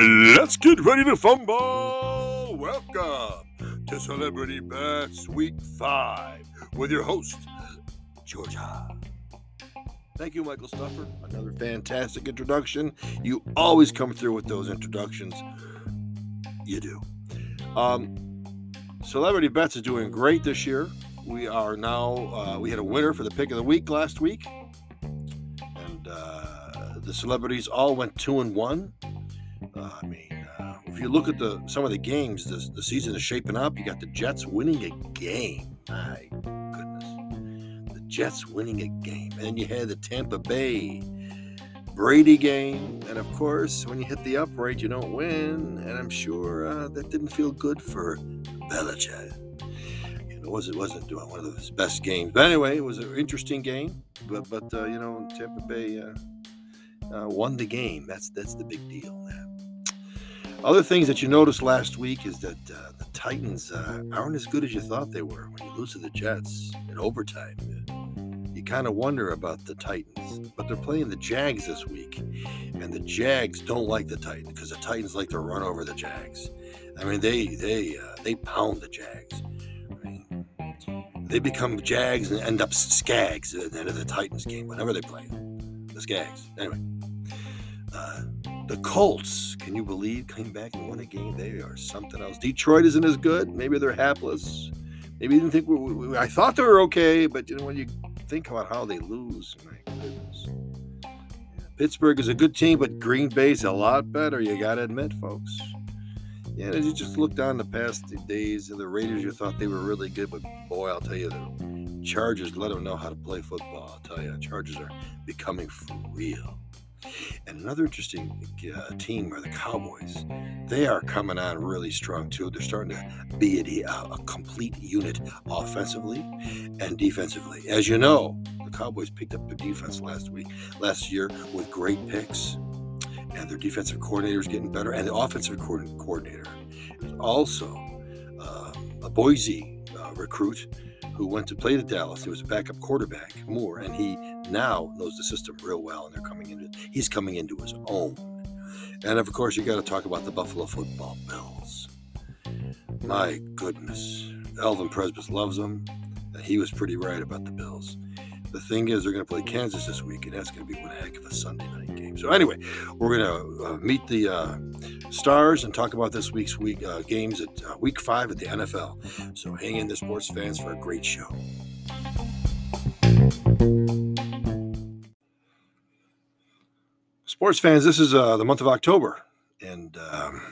Let's get ready to fumble. Welcome to Celebrity Bets Week 5 with your host, Georgia. Thank you, Michael Stuffer. Another fantastic introduction. You always come through with those introductions. You do. Um, Celebrity Bets is doing great this year. We are now, uh, we had a winner for the pick of the week last week. Uh, the celebrities all went two and one. Uh, I mean, uh, if you look at the some of the games, the, the season is shaping up. You got the Jets winning a game. My goodness, the Jets winning a game, and then you had the Tampa Bay Brady game, and of course, when you hit the upright, you don't win. And I'm sure uh, that didn't feel good for Belichick. It wasn't doing one of his best games, but anyway, it was an interesting game. But but uh, you know, Tampa Bay. Uh, won the game. That's that's the big deal. Other things that you noticed last week is that uh, the Titans uh, aren't as good as you thought they were. When you lose to the Jets in overtime, you kind of wonder about the Titans. But they're playing the Jags this week, and the Jags don't like the Titans because the Titans like to run over the Jags. I mean, they they uh, they pound the Jags. They become Jags and end up Skags at the end of the Titans game whenever they play the Skags. Anyway. Uh, the Colts, can you believe, came back and won a game? They are something else. Detroit isn't as good. Maybe they're hapless. Maybe you didn't think we, we, I thought they were okay, but you know when you think about how they lose, my goodness. Pittsburgh is a good team, but Green Bay's a lot better. You got to admit, folks. Yeah, as you just look down the past days, of the Raiders, you thought they were really good, but boy, I'll tell you, the Chargers let them know how to play football. I'll tell you, the Chargers are becoming real. And another interesting uh, team are the Cowboys. They are coming on really strong too. They're starting to be a, a, complete unit offensively and defensively. As you know, the Cowboys picked up the defense last week, last year with great picks, and their defensive coordinator is getting better, and the offensive coordinator is also uh, a Boise uh, recruit who went to play the Dallas. He was a backup quarterback, Moore, and he now knows the system real well. And they're coming into he's coming into his own. And of course, you got to talk about the Buffalo Football Bills. My goodness, Elvin Presbus loves them. and He was pretty right about the Bills. The thing is, they're going to play Kansas this week, and that's going to be one heck of a Sunday night game. So anyway, we're going to uh, meet the uh, stars and talk about this week's week uh, games at uh, Week Five at the NFL. So hang in, the sports fans, for a great show. Sports fans, this is uh, the month of October, and um,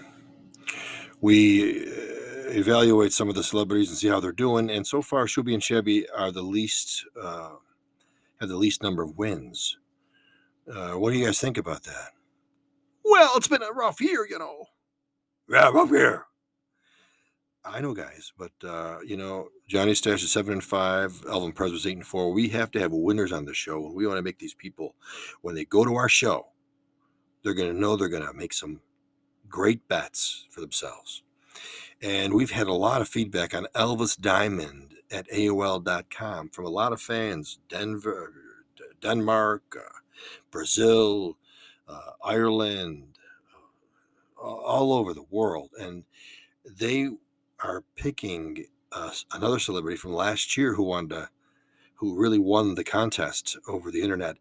we uh, evaluate some of the celebrities and see how they're doing. And so far, Shooby and Chevy are the least have the least number of wins. Uh, what do you guys think about that? Well, it's been a rough year, you know. Yeah, rough year. I know, guys, but uh, you know, Johnny Stash is seven and five. Elvin Prez was eight and four. We have to have winners on the show. We want to make these people, when they go to our show, they're going to know they're going to make some great bets for themselves. And we've had a lot of feedback on Elvis Diamond at AOL.com from a lot of fans Denver, Denmark, uh, Brazil, uh, Ireland, uh, all over the world. And they are picking another celebrity from last year who wanted to, who really won the contest over the internet.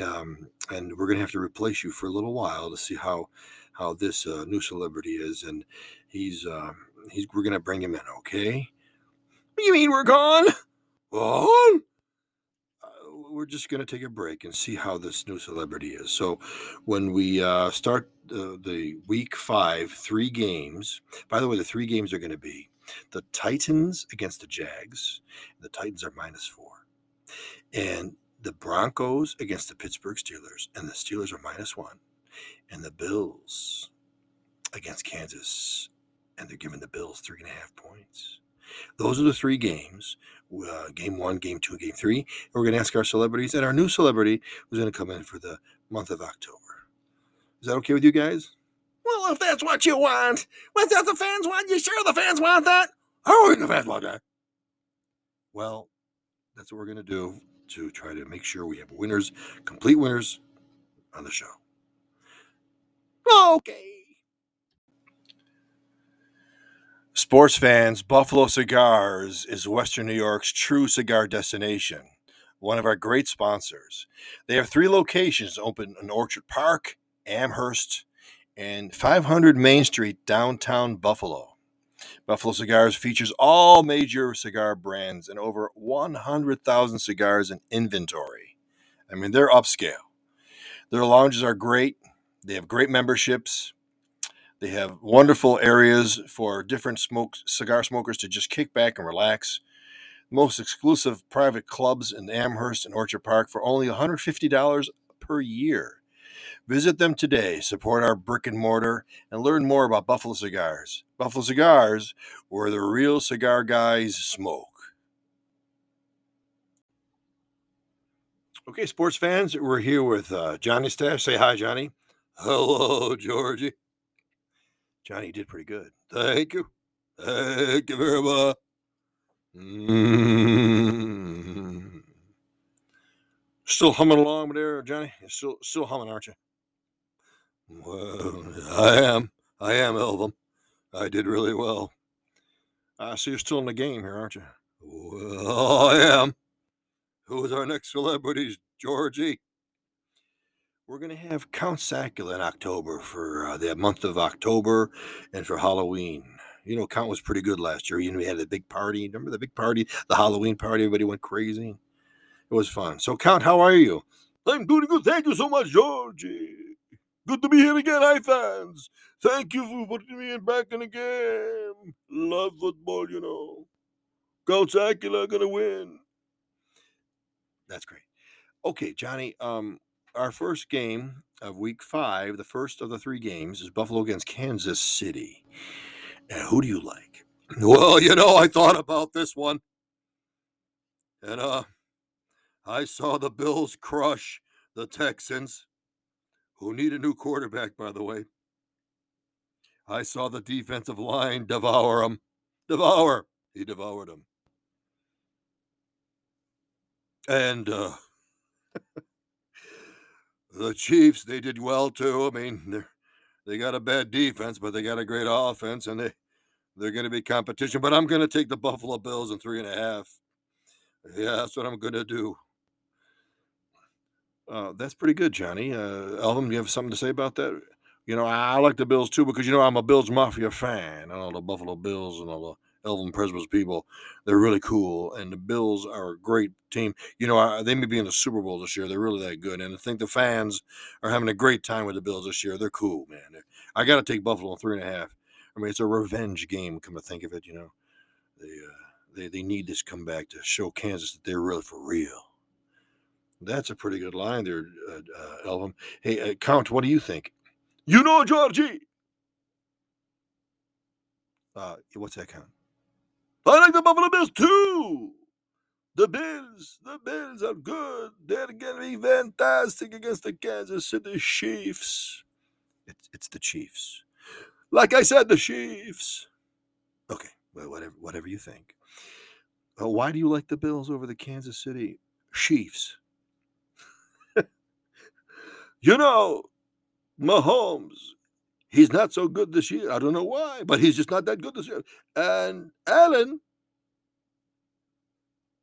Um, and we're going to have to replace you for a little while to see how how this uh, new celebrity is. And he's uh, he's we're going to bring him in, okay? You mean we're gone? Gone? Uh, we're just going to take a break and see how this new celebrity is. So, when we uh, start uh, the week five, three games, by the way, the three games are going to be the Titans against the Jags. The Titans are minus four. And the Broncos against the Pittsburgh Steelers. And the Steelers are minus one. And the Bills against Kansas. And they're giving the Bills three and a half points. Those are the three games uh, game one, game two, game three. And we're going to ask our celebrities and our new celebrity who's going to come in for the month of October. Is that okay with you guys? Well, if that's what you want, what that the fans want, you sure the fans want that? Oh, the fans want that. Well, that's what we're going to do to try to make sure we have winners, complete winners on the show. Okay. Sports fans, Buffalo Cigars is Western New York's true cigar destination, one of our great sponsors. They have three locations open in Orchard Park, Amherst, and 500 Main Street, downtown Buffalo. Buffalo Cigars features all major cigar brands and over 100,000 cigars in inventory. I mean, they're upscale. Their lounges are great. They have great memberships. They have wonderful areas for different smoke cigar smokers to just kick back and relax. Most exclusive private clubs in Amherst and Orchard Park for only $150 per year. Visit them today, support our brick and mortar, and learn more about Buffalo Cigars. Buffalo Cigars, where the real cigar guys smoke. Okay, sports fans, we're here with uh, Johnny Stash. Say hi, Johnny. Hello, Georgie. Johnny did pretty good. Thank you. Thank you very much. Mm. Still humming along there, Johnny? You're still still humming, aren't you? Well, I am. I am, Elvin. I did really well. I see you're still in the game here, aren't you? Well, I am. Who is our next celebrity, Georgie? We're going to have Count Sacula in October for uh, the month of October and for Halloween. You know, Count was pretty good last year. You know, we had a big party. Remember the big party, the Halloween party? Everybody went crazy. It was fun. So, Count, how are you? I'm doing good. Thank you so much, Georgie. Good to be here again, hi fans. Thank you for putting me in back in the game. Love football, you know. Count Sacula gonna win. That's great. Okay, Johnny. Um, our first game of Week Five, the first of the three games, is Buffalo against Kansas City. And who do you like? Well, you know, I thought about this one, and uh, I saw the Bills crush the Texans who need a new quarterback, by the way. I saw the defensive line devour them. Devour. He devoured them. And uh, the Chiefs, they did well too. I mean, they got a bad defense, but they got a great offense, and they they're going to be competition. But I'm going to take the Buffalo Bills in three and a half. Yeah, that's what I'm going to do. Uh, that's pretty good, Johnny. Uh, Elvin, do you have something to say about that? You know, I, like the Bills too because you know I'm a Bills Mafia fan. And all the Buffalo Bills and all the Elvin Presby's people, they're really cool, and the Bills are a great team. You know, I, they may be in the Super Bowl this year. They're really that good, and I think the fans are having a great time with the Bills this year. They're cool, man. They're, I got to take Buffalo three and a half. I mean, it's a revenge game. Come to think of it, you know, they uh, they they need this comeback to show Kansas that they're really for real. That's a pretty good line there, uh, uh, Elvin. Hey, uh, Count, what do you think? You know, Georgie. Uh, what's that, Count? I like the Buffalo Bills too. The Bills, the Bills are good. They're gonna be fantastic against the Kansas City Chiefs. It's it's the Chiefs. Like I said, the Chiefs. Okay, well, whatever whatever you think. Uh, why do you like the Bills over the Kansas City Chiefs? You know, Mahomes, he's not so good this year. I don't know why, but he's just not that good this year. And Allen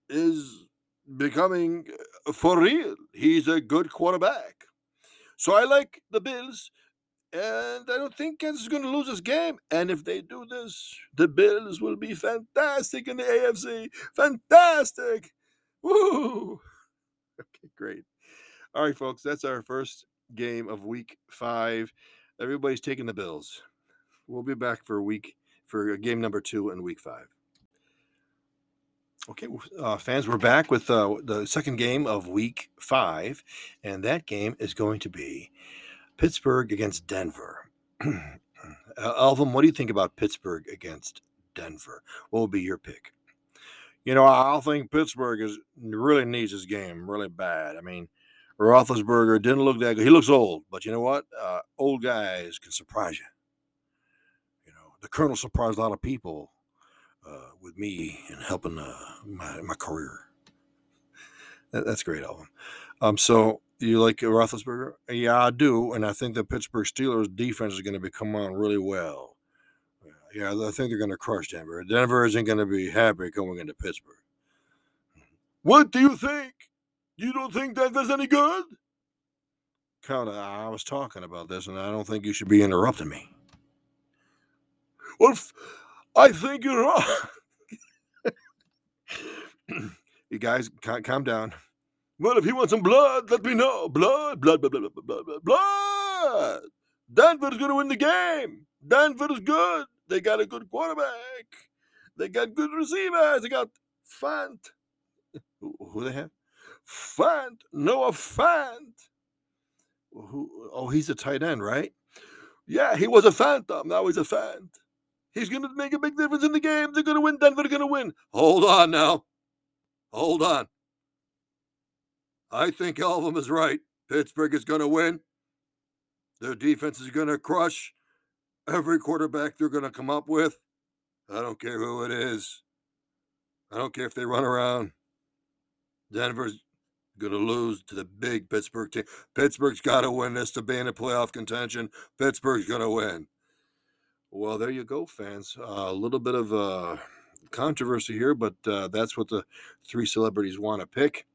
is becoming uh, for real. He's a good quarterback. So I like the Bills, and I don't think Kansas is going to lose this game. And if they do this, the Bills will be fantastic in the AFC. Fantastic. Woo! Okay, great. All right, folks, that's our first game of week five. Everybody's taking the Bills. We'll be back for week for game number two in week five. Okay, uh, fans, we're back with uh, the second game of week five, and that game is going to be Pittsburgh against Denver. Alvin, what do you think about Pittsburgh against Denver? What will be your pick? You know, I think Pittsburgh is really needs this game really bad. I mean, Roethlisberger didn't look that good. He looks old, but you know what? Uh, old guys can surprise you. You know, the Colonel surprised a lot of people uh, with me and helping uh, my my career. That, that's great, Alvin. Um, so you like Roethlisberger? Yeah, I do, and I think the Pittsburgh Steelers defense is going to come on really well. Yeah, I think they're going to crush Denver. Denver isn't going to be happy going into Pittsburgh. What do you think? You don't think Denver's any good? Count, I was talking about this, and I don't think you should be interrupting me. Well, I think you're wrong. you guys, calm down. Well, if he wants some blood, let me know. Blood, blood, blood, blood, blood, blood, blood. Denver's going to win the game. Denver's good. They got a good quarterback. They got good receivers. They got Fant. Who they have? Fant. Noah Fant. Who, oh, he's a tight end, right? Yeah, he was a phantom. Now he's a Fant. He's going to make a big difference in the game. They're going to win. Denver's going to win. Hold on now. Hold on. I think Elvin is right. Pittsburgh is going to win. Their defense is going to crush every quarterback they're going to come up with. I don't care who it is. I don't care if they run around. Denver's going to lose to the big Pittsburgh team. Pittsburgh's got to win this to be in a playoff contention. Pittsburgh's going to win. Well, there you go, fans. Uh, a little bit of uh, controversy here, but uh, that's what the three celebrities want to pick.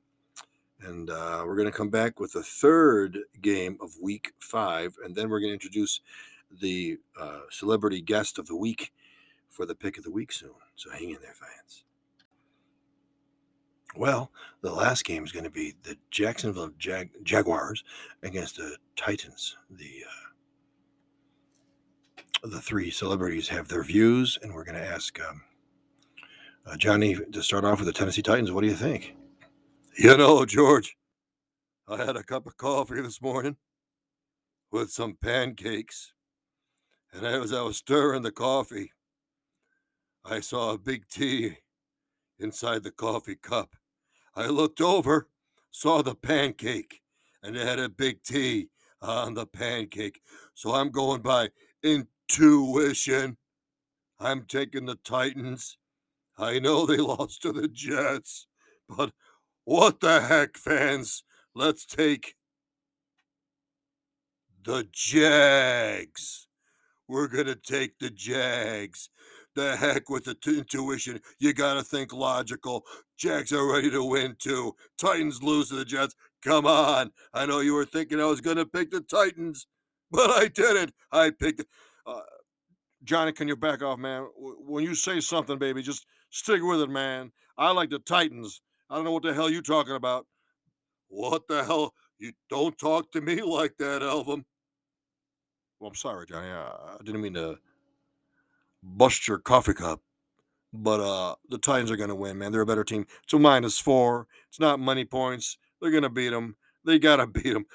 And uh, we're going to come back with the third game of week five. And then we're going to introduce the uh, celebrity guest of the week for the pick of the week soon. So hang in there, fans. Well, the last game is going to be the Jacksonville Jag- Jaguars against the Titans. The uh, the three celebrities have their views, and we're going to ask um, uh, Johnny to start off with the Tennessee Titans. What do you think? You know, George, I had a cup of coffee this morning with some pancakes. And as I was stirring the coffee, I saw a big T inside the coffee cup. I looked over, saw the pancake, and it had a big T on the pancake. So I'm going by intuition. I'm taking the Titans. I know they lost to the Jets, but what the heck, fans? Let's take the Jags. We're going to take the Jags. The heck with the t- intuition. You got to think logical. Jags are ready to win too. Titans lose to the Jets. Come on. I know you were thinking I was going to pick the Titans, but I didn't. I picked. Uh, Johnny, can you back off, man? When you say something, baby, just stick with it, man. I like the Titans. I don't know what the hell you're talking about. What the hell? You don't talk to me like that, Elvin. Well, I'm sorry, Johnny. I, I didn't mean to bust your coffee cup. But uh the Titans are going to win, man. They're a better team. It's a minus four. It's not money points. They're going to beat them. They got to beat them.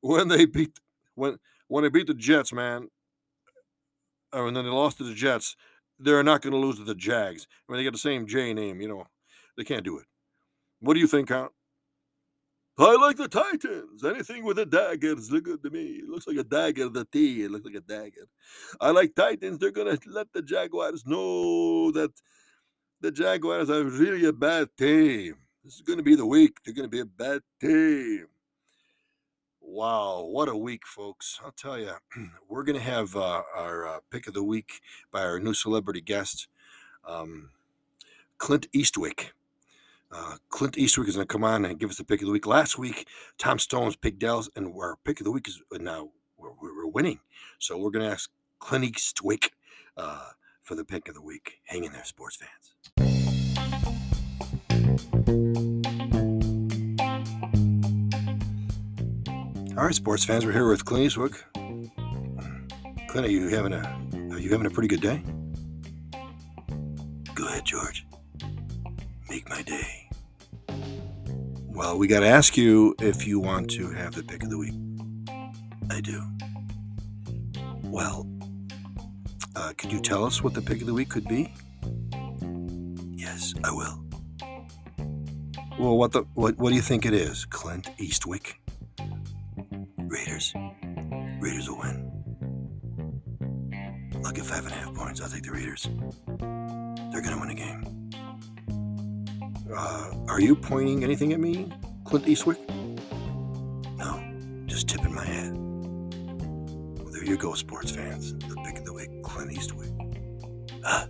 when they beat when when they beat the Jets, man, and then they lost to the Jets, they're not going to lose to the Jags. I mean, they got the same J name, you know. They can't do it. What do you think, Count? I like the Titans. Anything with a dagger is good to me. It looks like a dagger, the T. It looks like a dagger. I like Titans. They're going to let the Jaguars know that the Jaguars are really a bad team. This is going to be the week. They're going to be a bad team. Wow, what a week, folks. I'll tell you, we're going to have uh, our uh, pick of the week by our new celebrity guest, um, Clint Eastwick. Uh, Clint Eastwood is going to come on and give us the pick of the week. Last week, Tom Stone's pick Dallas, and our pick of the week is now we're, we're winning. So we're going to ask Clint Eastwood uh, for the pick of the week. Hang in there, sports fans. All right, sports fans, we're here with Clint Eastwood. Clint, are you having a are you having a pretty good day? Go ahead, George make my day. Well, we got to ask you if you want to have the pick of the week. I do. Well, uh, could you tell us what the pick of the week could be? Yes, I will. Well, what the what what do you think it is, Clint Eastwick? Raiders. Raiders will win. I'll give five and a half points. I'll take the Raiders. They're gonna win a game. Uh, are you pointing anything at me, Clint Eastwick? No, just tipping my hat. Well, there you go, sports fans. The pick of the week, Clint Eastwick. Huh?